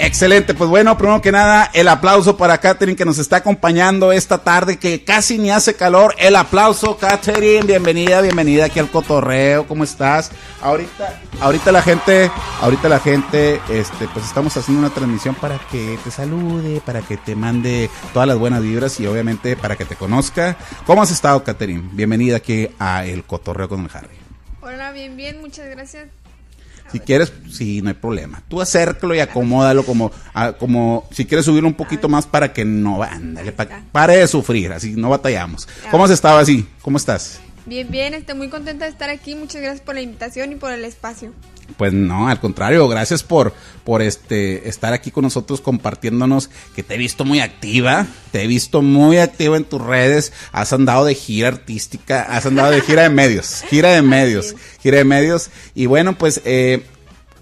Excelente, pues bueno, primero que nada, el aplauso para Katherine que nos está acompañando esta tarde, que casi ni hace calor. El aplauso, Katherine, bienvenida, bienvenida aquí al cotorreo, ¿cómo estás? Ahorita, ahorita la gente, ahorita la gente, este, pues estamos haciendo una transmisión para que te salude, para que te mande todas las buenas vibras y obviamente para que te conozca. ¿Cómo has estado, Katherine? Bienvenida aquí a El Cotorreo con el Harry. Hola, bien, bien, muchas gracias. Si quieres, sí, no hay problema. Tú acércalo y acomódalo como, a- como si quieres subirlo un poquito más para que no, ándale, pa- pare de sufrir, así no batallamos. ¿Cómo has estado así? ¿Cómo estás? Bien, bien, estoy muy contenta de estar aquí. Muchas gracias por la invitación y por el espacio. Pues no, al contrario, gracias por, por este, estar aquí con nosotros compartiéndonos, que te he visto muy activa, te he visto muy activa en tus redes, has andado de gira artística, has andado de gira de medios, gira de medios, gira de medios, y bueno, pues, eh,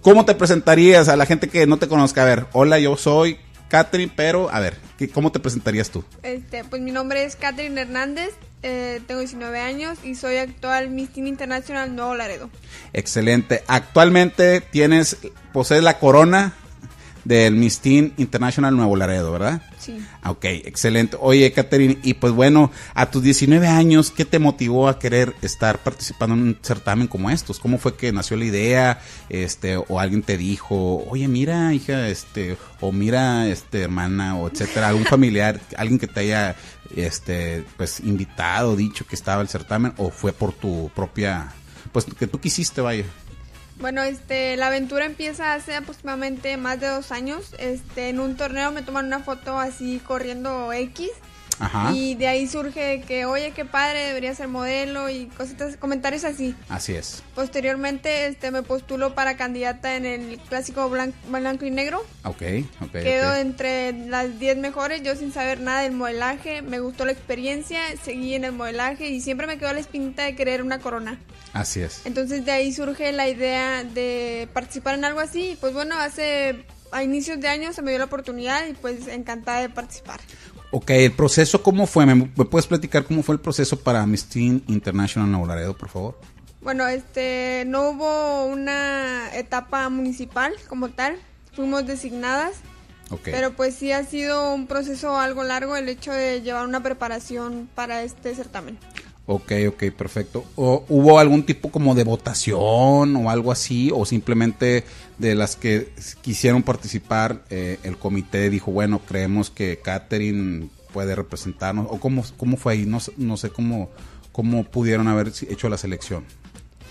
¿cómo te presentarías a la gente que no te conozca? A ver, hola, yo soy Catherine, pero, a ver, ¿qué- ¿cómo te presentarías tú? Este, pues mi nombre es Catherine Hernández, eh, tengo 19 años y soy actual Miss Teen International Nuevo Laredo. Excelente. Actualmente tienes, posees la corona del Miss Teen International Nuevo Laredo, ¿verdad? Sí. Ah, Ok, excelente. Oye, Catherine, y pues bueno, a tus 19 años, ¿qué te motivó a querer estar participando en un certamen como estos? ¿Cómo fue que nació la idea? Este, o alguien te dijo, oye, mira, hija, este, o mira, este, hermana, o etcétera, algún familiar, alguien que te haya, este, pues, invitado, dicho que estaba el certamen, o fue por tu propia, pues, que tú quisiste, vaya. Bueno, este, la aventura empieza hace aproximadamente más de dos años. Este, en un torneo me toman una foto así corriendo X. Ajá. Y de ahí surge que, oye, qué padre, debería ser modelo y cositas, comentarios así. Así es. Posteriormente, este, me postulo para candidata en el clásico blan- blanco y negro. Ok, ok. Quedo entre las 10 mejores, yo sin saber nada del modelaje, me gustó la experiencia, seguí en el modelaje y siempre me quedó la espinita de querer una corona. Así es. Entonces de ahí surge la idea de participar en algo así. Y pues bueno, hace a inicios de año se me dio la oportunidad y pues encantada de participar. Ok, el proceso, ¿cómo fue? ¿Me, me puedes platicar cómo fue el proceso para Teen International Nuevo Laredo, por favor? Bueno, este, no hubo una etapa municipal como tal, fuimos designadas, Ok. pero pues sí ha sido un proceso algo largo el hecho de llevar una preparación para este certamen. Ok, ok, perfecto. ¿O ¿Hubo algún tipo como de votación o algo así? ¿O simplemente de las que quisieron participar, eh, el comité dijo, bueno, creemos que Catherine puede representarnos? ¿O cómo, cómo fue ahí? No, sé- no sé cómo, cómo pudieron haber hecho la selección.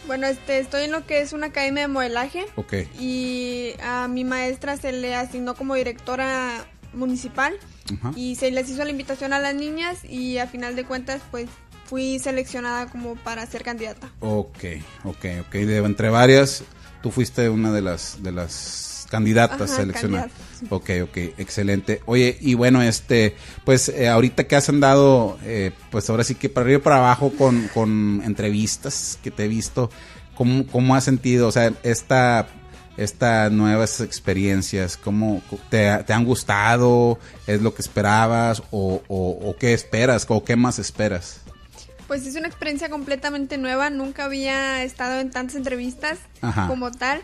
Bueno, este, estoy en lo que es una academia de modelaje Ok, y a mi maestra se le asignó como directora municipal y se les hizo la invitación a las niñas y a final de cuentas pues fui seleccionada como para ser candidata. ok, ok, ok. De entre varias, tú fuiste una de las, de las candidatas Ajá, seleccionadas. candidata. Ok, ok, excelente. Oye, y bueno, este, pues eh, ahorita que has andado, eh, pues ahora sí que para arriba y para abajo con, con entrevistas que te he visto, ¿cómo, cómo has sentido? O sea, esta, estas nuevas experiencias, ¿cómo te, te han gustado? ¿Es lo que esperabas? ¿O, o, o qué esperas? ¿O qué más esperas? Pues es una experiencia completamente nueva, nunca había estado en tantas entrevistas Ajá. como tal,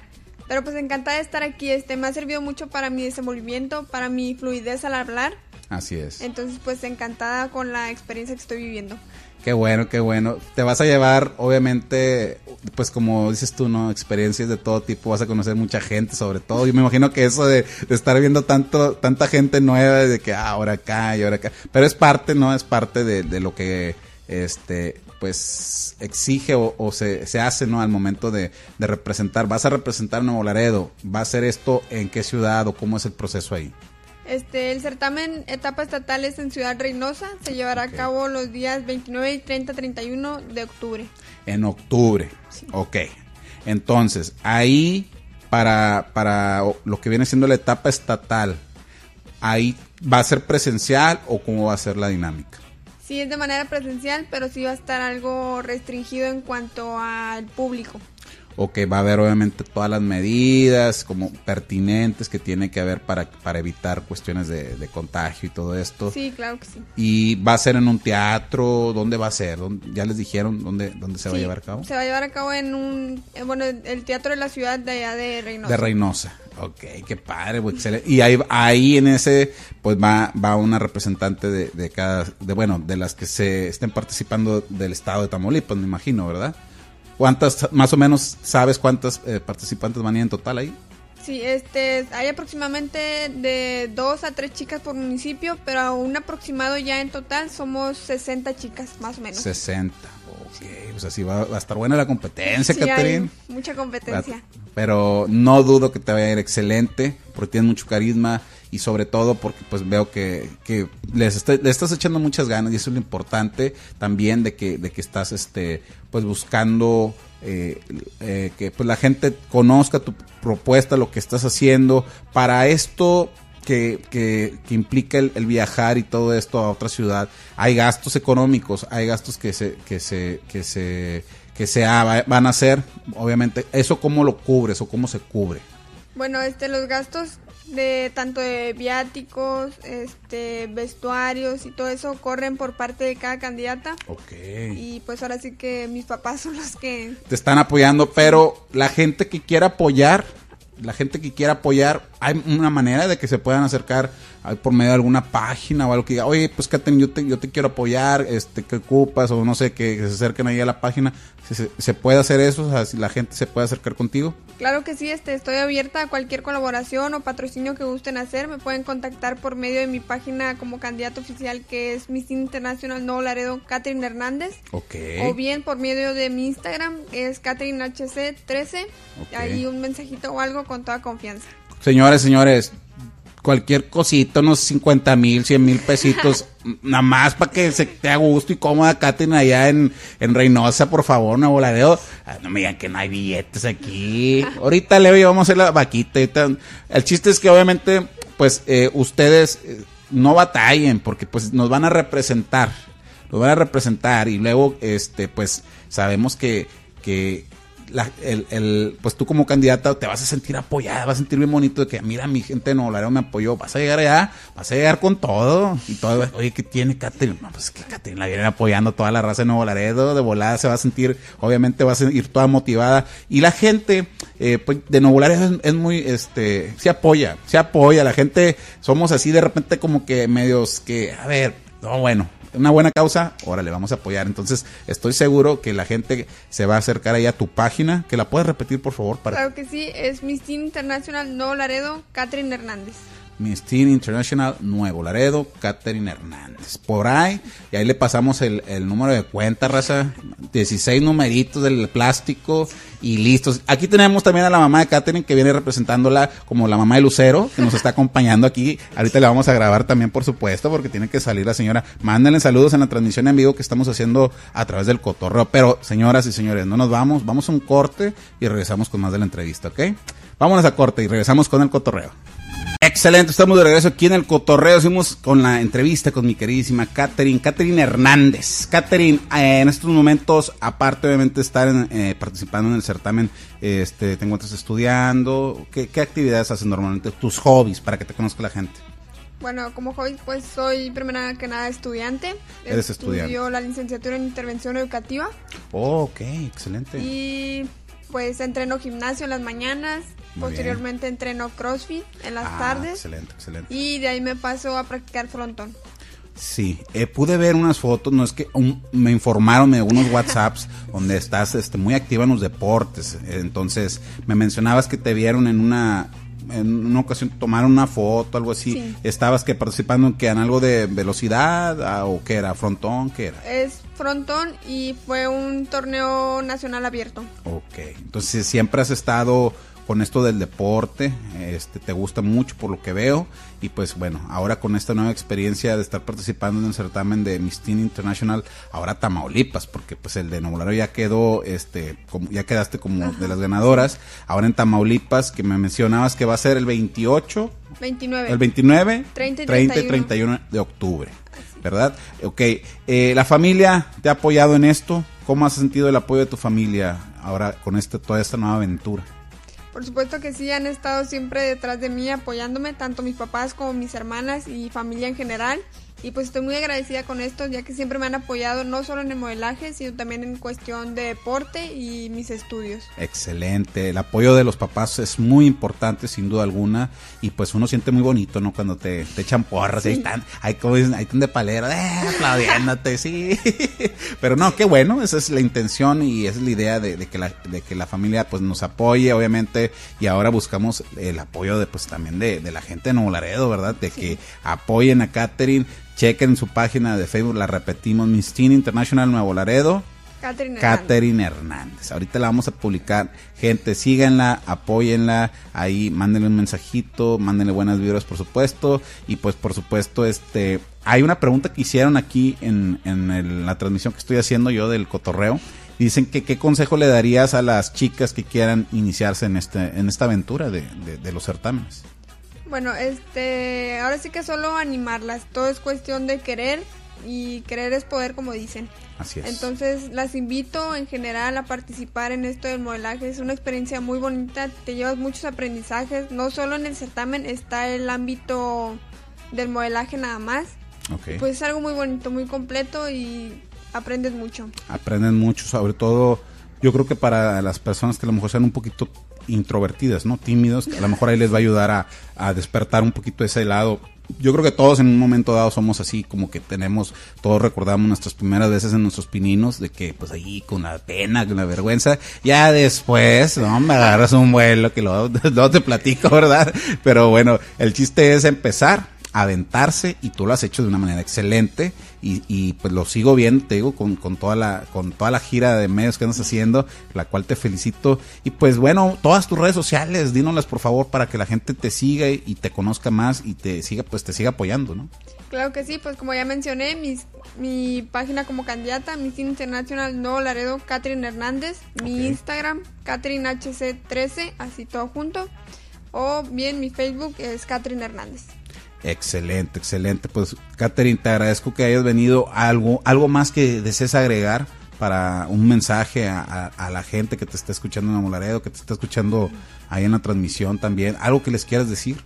pero pues encantada de estar aquí, este me ha servido mucho para mi desenvolvimiento, para mi fluidez al hablar, Así es. entonces pues encantada con la experiencia que estoy viviendo. Qué bueno, qué bueno. Te vas a llevar, obviamente, pues como dices tú, ¿no? Experiencias de todo tipo, vas a conocer mucha gente sobre todo. Yo me imagino que eso de, de estar viendo tanto, tanta gente nueva, de que ah, ahora acá y ahora acá. Pero es parte, ¿no? Es parte de, de lo que, este, pues exige o, o se, se hace, ¿no? Al momento de, de representar. Vas a representar Nuevo Laredo. ¿Va a hacer esto en qué ciudad o cómo es el proceso ahí? Este, el certamen etapa estatal es en Ciudad Reynosa, se llevará a cabo los días 29 y 30, 31 de octubre. En octubre. Ok. Entonces, ahí para, para lo que viene siendo la etapa estatal, ahí va a ser presencial o cómo va a ser la dinámica. Sí, es de manera presencial, pero sí va a estar algo restringido en cuanto al público. O que va a haber obviamente todas las medidas como pertinentes que tiene que haber para, para evitar cuestiones de, de contagio y todo esto. Sí, claro que sí. Y va a ser en un teatro, ¿dónde va a ser? ¿Dónde- ¿Ya les dijeron dónde, dónde se va a llevar a cabo? Se va a llevar a cabo en un, eh, bueno, el Teatro de la Ciudad de allá de Reynosa. De Reynosa. Ok, qué padre, excelente. Y ahí, ahí en ese, pues va, va una representante de, de cada, de bueno, de las que se estén participando del estado de Tamaulipas, me imagino, ¿verdad? ¿Cuántas, más o menos, sabes cuántas eh, participantes van a ir en total ahí? Sí, este, hay aproximadamente de dos a tres chicas por municipio, pero un aproximado ya en total somos 60 chicas, más o menos. 60. Ok, pues así va, va a estar buena la competencia, Sí, hay Catherine. mucha competencia. Pero no dudo que te vaya a ir excelente, porque tienes mucho carisma y sobre todo porque pues veo que, que les le estás echando muchas ganas y eso es lo importante también de que, de que estás este pues buscando eh, eh, que pues la gente conozca tu propuesta, lo que estás haciendo. Para esto que, que, que implica el, viajar y todo esto a otra ciudad, hay gastos económicos, hay gastos que se, que se, que se, que se van a hacer, obviamente, eso cómo lo cubres o cómo se cubre. Bueno, este, los gastos de tanto de viáticos, este, vestuarios y todo eso corren por parte de cada candidata. Ok. Y pues ahora sí que mis papás son los que Te están apoyando, pero la gente que quiera apoyar, la gente que quiera apoyar, hay una manera de que se puedan acercar por medio de alguna página o algo que diga, oye, pues Catherine, yo te, yo te quiero apoyar, este, ¿qué ocupas? O no sé, que, que se acerquen ahí a la página. ¿Se, se, se puede hacer eso? O sea, si la gente se puede acercar contigo. Claro que sí, este, estoy abierta a cualquier colaboración o patrocinio que gusten hacer. Me pueden contactar por medio de mi página como candidato oficial que es Miss International No Laredo, Catherine Hernández. Ok. O bien por medio de mi Instagram, que es CatherineHC13. Ok. Ahí un mensajito o algo con toda confianza. Señores, señores, cualquier cosita, unos 50 mil, 100 mil pesitos, nada más para que se te a gusto y cómoda, Catherine, allá en, en Reynosa, por favor, Nuevo Laredo. Ah, no me digan que no hay billetes aquí. Ahorita, Leo, y vamos a hacer la vaquita. El chiste es que, obviamente, pues, eh, ustedes eh, no batallen, porque, pues, nos van a representar. Nos van a representar y luego, este, pues, sabemos que, que la- el, el- pues tú como candidata te vas a sentir apoyada, vas a sentir bien bonito de que mira mi gente Nuevo Laredo me apoyó, vas a llegar allá, vas a llegar con todo y todo, oye, ¿qué tiene Catherine? No, pues que Catherine la viene apoyando toda la raza de Nuevo Laredo, de volada se va a sentir, obviamente va a ir toda motivada. Y la gente eh, pues, de Nuevo es, es muy, este, se apoya, se apoya, la gente somos así de repente como que medios que, a ver, no, bueno, una buena causa, órale, vamos a apoyar. Entonces, estoy seguro que la gente se va a acercar ahí a tu página, que la puedes repetir, por favor, para Claro que sí, es Miss Teen International No Laredo, Catherine Hernández. Miss Teen International Nuevo Laredo, Catherine Hernández. Por ahí, y ahí le pasamos el, el número de cuenta, raza. 16 numeritos del plástico y listos. Aquí tenemos también a la mamá de Catherine que viene representándola como la mamá de Lucero, que nos está acompañando aquí. Ahorita le vamos a grabar también, por supuesto, porque tiene que salir la señora. Mándenle saludos en la transmisión en vivo que estamos haciendo a través del cotorreo. Pero, señoras y señores, no nos vamos. Vamos a un corte y regresamos con más de la entrevista, ¿ok? Vámonos a corte y regresamos con el cotorreo. Excelente, estamos de regreso aquí en el Cotorreo. Hicimos con la entrevista con mi queridísima Catherine, Catherine Hernández. Catherine, eh, en estos momentos, aparte obviamente de estar en, eh, participando en el certamen, este, te encuentras estudiando. ¿Qué, ¿Qué actividades haces normalmente? Tus hobbies, para que te conozca la gente. Bueno, como hobby, pues soy primero que nada estudiante. Eres Estudio estudiante. la licenciatura en intervención educativa. Oh, ok, excelente. Y pues entreno gimnasio en las mañanas. Muy posteriormente entreno CrossFit en las Ah, tardes. Excelente, excelente. Y de ahí me paso a practicar frontón. Sí, eh, pude ver unas fotos, no es que un- me informaron de unos WhatsApps donde estás este, muy activa en los deportes. Entonces, me mencionabas que te vieron en una en una ocasión tomaron una foto, algo así. Sí. Estabas que participando en que en algo de velocidad o qué era, frontón, qué era. Es frontón y fue un torneo nacional abierto. Ok, entonces siempre has estado con esto del deporte, este, te gusta mucho por lo que veo y pues bueno, ahora con esta nueva experiencia de estar participando en el certamen de Miss Teen International, ahora Tamaulipas, porque pues el de Nuevo ya quedó, este, como, ya quedaste como de las ganadoras, ahora en Tamaulipas que me mencionabas que va a ser el 28, 29. el 29, 30 y 31 31 de octubre, ¿verdad? Ok, eh, la familia te ha apoyado en esto, ¿cómo has sentido el apoyo de tu familia ahora con este, toda esta nueva aventura. Por supuesto que sí, han estado siempre detrás de mí apoyándome, tanto mis papás como mis hermanas y familia en general. Y pues estoy muy agradecida con esto, ya que siempre me han apoyado no solo en el modelaje, sino también en cuestión de deporte y mis estudios. Excelente, el apoyo de los papás es muy importante sin duda alguna y pues uno siente muy bonito, ¿no? Cuando te, te echan porras, y ahí están, ahí como dicen, ahí están de palera, eh, aplaudiéndote, sí. Pero no, qué bueno, esa es la intención y esa es la idea de, de, que, la, de que la familia pues nos apoye, obviamente, y ahora buscamos el apoyo de pues también de, de la gente de Nuevo Laredo, ¿verdad? De que apoyen a Catherine Chequen su página de Facebook, la repetimos, Miss Teen International Nuevo Laredo. Catherine Hernández. Ahorita la vamos a publicar. Gente, síganla, apóyenla. Ahí mándenle un mensajito, mándenle buenas vibras, por supuesto. Y pues, por supuesto, este. Hay una pregunta que hicieron aquí en, en la transmisión que estoy haciendo yo del cotorreo. Dicen que qué consejo le darías a las chicas que quieran iniciarse en, este, en esta aventura de, de los certámenes. Bueno, este, ahora sí que solo animarlas, todo es cuestión de querer y querer es poder, como dicen. Así es. Entonces las invito en general a participar en esto del modelaje, es una experiencia muy bonita, te llevas muchos aprendizajes, no solo en el certamen está el ámbito del modelaje nada más. Okay. Pues es algo muy bonito, muy completo y aprendes mucho. Aprenden mucho, sobre todo yo creo que para las personas que a lo mejor sean un poquito introvertidas, ¿no? Tímidos, a lo mejor ahí les va a ayudar a, despertar un poquito ese lado yo creo que todos en un momento dado somos así, como que tenemos, todos recordamos nuestras primeras veces en nuestros pininos, de que pues ahí con la pena, con la vergüenza, ya después, no, me agarras un vuelo que luego, luego te platico, ¿verdad? Pero bueno, el chiste es empezar aventarse y tú lo has hecho de una manera excelente y, y pues lo sigo viendo, te digo, con, con, toda la, con toda la gira de medios que andas haciendo, la cual te felicito. Y pues bueno, todas tus redes sociales, dínoslas por favor para que la gente te siga y te conozca más y te siga, pues te siga apoyando, ¿no? Claro que sí, pues como ya mencioné, mis, mi página como candidata, Miss International No Laredo, Catherine Hernández, mi Instagram, Catherine HC13, así todo junto, o bien mi Facebook es Catherine Hernández. Excelente, excelente. Pues, Catherine, te agradezco que hayas venido. Algo, algo más que desees agregar para un mensaje a, la gente que te está escuchando en Amolaredo, que te está escuchando ahí en la transmisión también. ¿Algo que les quieras decir?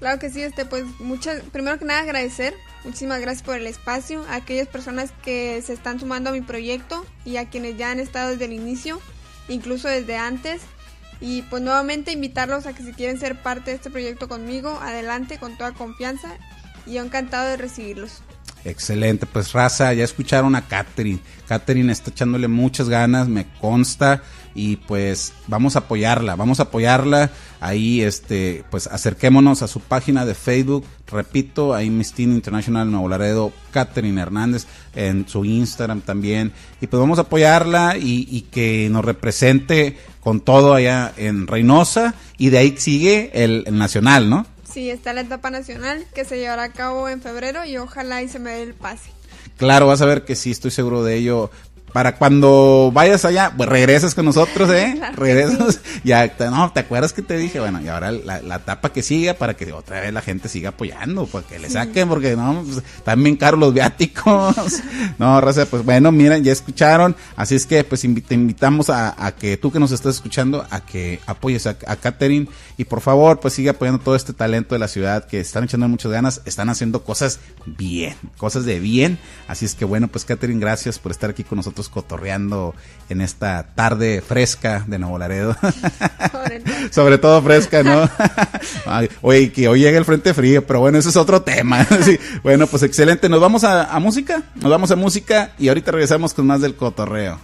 Claro que sí, este, pues, muchas, primero que nada agradecer, muchísimas gracias por el espacio, a aquellas personas que se están sumando a mi proyecto y a quienes ya han estado desde el inicio, incluso desde antes. Y pues nuevamente invitarlos a que si quieren ser parte de este proyecto conmigo, adelante con toda confianza y yo encantado de recibirlos. Excelente, pues raza, ya escucharon a Catherine. Catherine está echándole muchas ganas, me consta, y pues vamos a apoyarla, vamos a apoyarla. Ahí, este, pues acerquémonos a su página de Facebook, repito, ahí Mistin International Nuevo Laredo, Catherine Hernández, en su Instagram también, y pues vamos a apoyarla y, y que nos represente con todo allá en Reynosa, y de ahí sigue el, el nacional, ¿no? Sí, está la etapa nacional que se llevará a cabo en febrero y ojalá y se me dé el pase. Claro, vas a ver que sí, estoy seguro de ello para cuando vayas allá, pues regresas con nosotros, ¿eh? regresas. Ya, no, ¿te acuerdas que te dije? Bueno, y ahora la, etapa que siga para que otra vez la gente siga apoyando, para que le saquen, porque no, pues, también caros los viáticos. no, Raza, pues bueno, miren, ya escucharon. Así es que, pues te invitamos a, que tú que nos estás escuchando, a que apoyes a, a Katherine y por favor, pues sigue apoyando todo este talento de la ciudad que están echando muchas ganas, están haciendo cosas bien, cosas de bien. Así es que bueno, pues Katherine, gracias por estar aquí con nosotros cotorreando en esta tarde fresca de Nuevo Laredo. Sobre todo fresca, ¿no? oye, que hoy llega el frente frío, pero bueno, ese es otro tema. bueno, pues excelente. Nos vamos a música, nos vamos a música y ahorita regresamos con más del cotorreo.